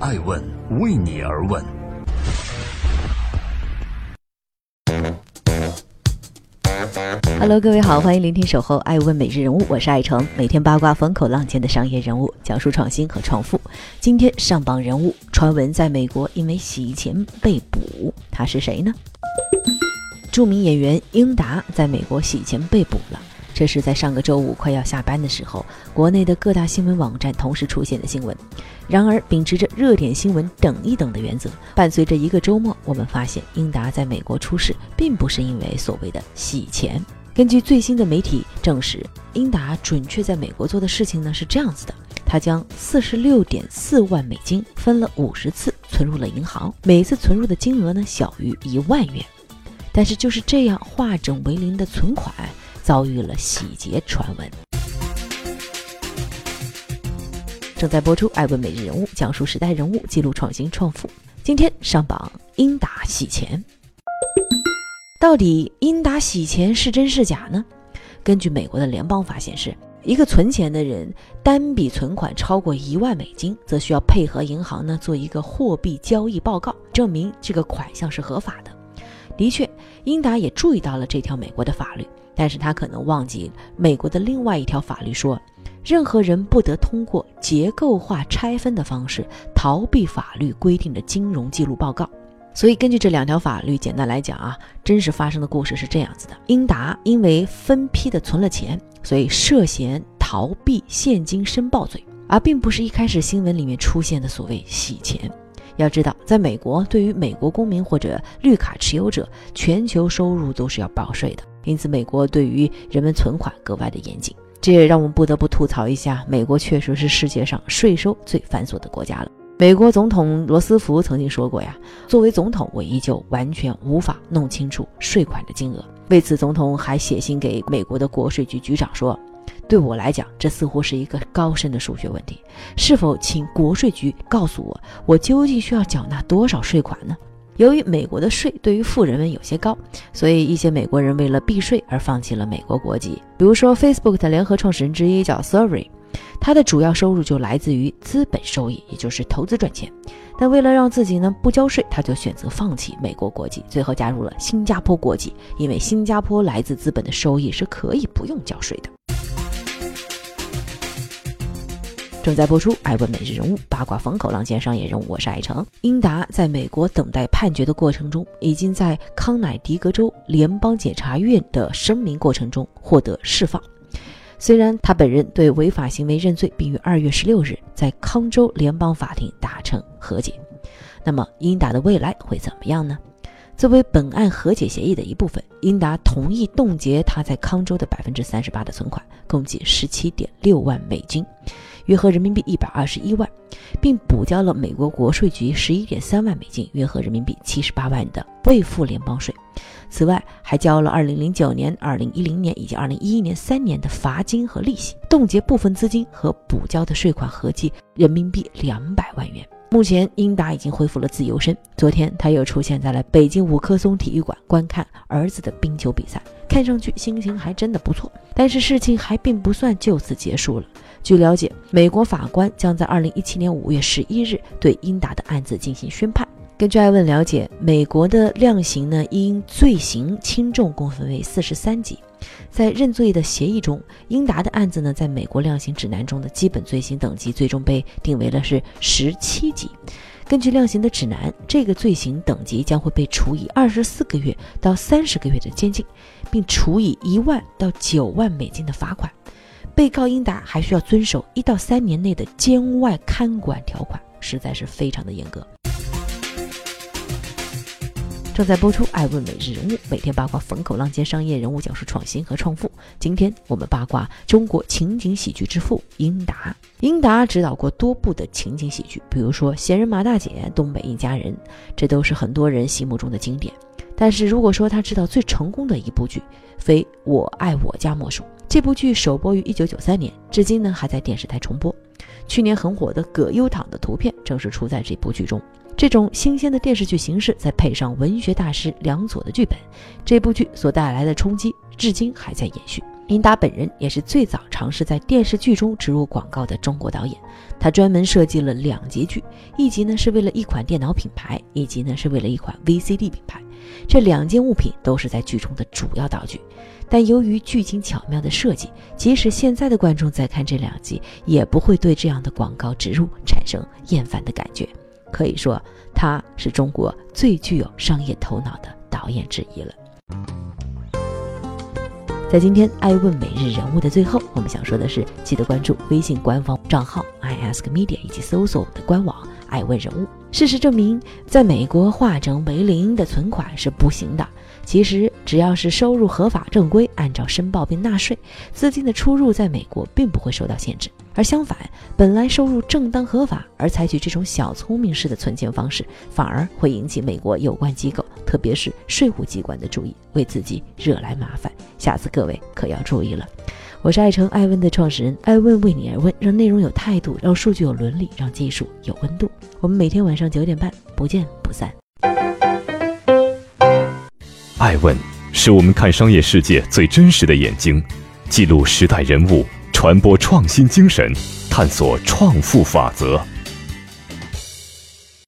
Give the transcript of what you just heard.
爱问为你而问。Hello，各位好，欢迎聆听守候爱问每日人物，我是爱成，每天八卦风口浪尖的商业人物，讲述创新和创富。今天上榜人物，传闻在美国因为洗钱被捕，他是谁呢？著名演员英达在美国洗钱被捕了。这是在上个周五快要下班的时候，国内的各大新闻网站同时出现的新闻。然而，秉持着热点新闻等一等的原则，伴随着一个周末，我们发现英达在美国出事，并不是因为所谓的洗钱。根据最新的媒体证实，英达准确在美国做的事情呢是这样子的：他将四十六点四万美金分了五十次存入了银行，每次存入的金额呢小于一万元。但是就是这样化整为零的存款。遭遇了洗劫传闻。正在播出《爱问每日人物》，讲述时代人物，记录创新创富。今天上榜，英达洗钱。到底英达洗钱是真是假呢？根据美国的联邦法显示，一个存钱的人单笔存款超过一万美金，则需要配合银行呢做一个货币交易报告，证明这个款项是合法的。的确，英达也注意到了这条美国的法律。但是他可能忘记美国的另外一条法律说，任何人不得通过结构化拆分的方式逃避法律规定的金融记录报告。所以根据这两条法律，简单来讲啊，真实发生的故事是这样子的：英达因为分批的存了钱，所以涉嫌逃避现金申报罪，而并不是一开始新闻里面出现的所谓洗钱。要知道，在美国，对于美国公民或者绿卡持有者，全球收入都是要报税的。因此，美国对于人们存款格外的严谨，这也让我们不得不吐槽一下：美国确实是世界上税收最繁琐的国家了。美国总统罗斯福曾经说过呀：“作为总统，我依旧完全无法弄清楚税款的金额。”为此，总统还写信给美国的国税局局长说：“对我来讲，这似乎是一个高深的数学问题，是否请国税局告诉我，我究竟需要缴纳多少税款呢？”由于美国的税对于富人们有些高，所以一些美国人为了避税而放弃了美国国籍。比如说，Facebook 的联合创始人之一叫 s o r r y 他的主要收入就来自于资本收益，也就是投资赚钱。但为了让自己呢不交税，他就选择放弃美国国籍，最后加入了新加坡国籍，因为新加坡来自资本的收益是可以不用交税的。正在播出《爱问每日人物》八卦风口浪尖商业人物，我是爱成。英达在美国等待判决的过程中，已经在康乃狄格州联邦检察院的声明过程中获得释放。虽然他本人对违法行为认罪，并于二月十六日在康州联邦法庭达成和解，那么英达的未来会怎么样呢？作为本案和解协议的一部分，英达同意冻结他在康州的百分之三十八的存款，共计十七点六万美金。约合人民币一百二十一万，并补交了美国国税局十一点三万美金，约合人民币七十八万的未付联邦税。此外，还交了二零零九年、二零一零年以及二零一一年三年的罚金和利息，冻结部分资金和补交的税款合计人民币两百万元。目前，英达已经恢复了自由身。昨天，他又出现在了北京五棵松体育馆，观看儿子的冰球比赛，看上去心情还真的不错。但是，事情还并不算就此结束了。据了解，美国法官将在二零一七年五月十一日对英达的案子进行宣判。根据艾问了解，美国的量刑呢，因罪行轻重共分为四十三级。在认罪的协议中，英达的案子呢，在美国量刑指南中的基本罪行等级最终被定为了是十七级。根据量刑的指南，这个罪行等级将会被处以二十四个月到三十个月的监禁，并处以一万到九万美金的罚款。被告英达还需要遵守一到三年内的监外看管条款，实在是非常的严格。正在播出《爱问每日人物》，每天八卦风口浪尖商业人物，讲述创新和创富。今天我们八卦中国情景喜剧之父英达。英达执导过多部的情景喜剧，比如说《闲人马大姐》《东北一家人》，这都是很多人心目中的经典。但是如果说他执导最成功的一部剧，非《我爱我家》莫属。这部剧首播于一九九三年，至今呢还在电视台重播。去年很火的葛优躺的图片正是出在这部剧中。这种新鲜的电视剧形式，再配上文学大师梁左的剧本，这部剧所带来的冲击至今还在延续。琳达本人也是最早尝试在电视剧中植入广告的中国导演。他专门设计了两集剧，一集呢是为了一款电脑品牌，一集呢是为了一款 VCD 品牌。这两件物品都是在剧中的主要道具。但由于剧情巧妙的设计，即使现在的观众在看这两集，也不会对这样的广告植入产生厌烦的感觉。可以说，他是中国最具有商业头脑的导演之一了。在今天爱问每日人物的最后，我们想说的是，记得关注微信官方账号 i ask media，以及搜索我们的官网爱问人物。事实证明，在美国化整为零的存款是不行的。其实，只要是收入合法正规，按照申报并纳税，资金的出入在美国并不会受到限制。而相反，本来收入正当合法，而采取这种小聪明式的存钱方式，反而会引起美国有关机构，特别是税务机关的注意，为自己惹来麻烦。下次各位可要注意了。我是爱成爱问的创始人，爱问为你而问，让内容有态度，让数据有伦理，让技术有温度。我们每天晚上九点半不见不散。爱问是我们看商业世界最真实的眼睛，记录时代人物，传播创新精神，探索创富法则。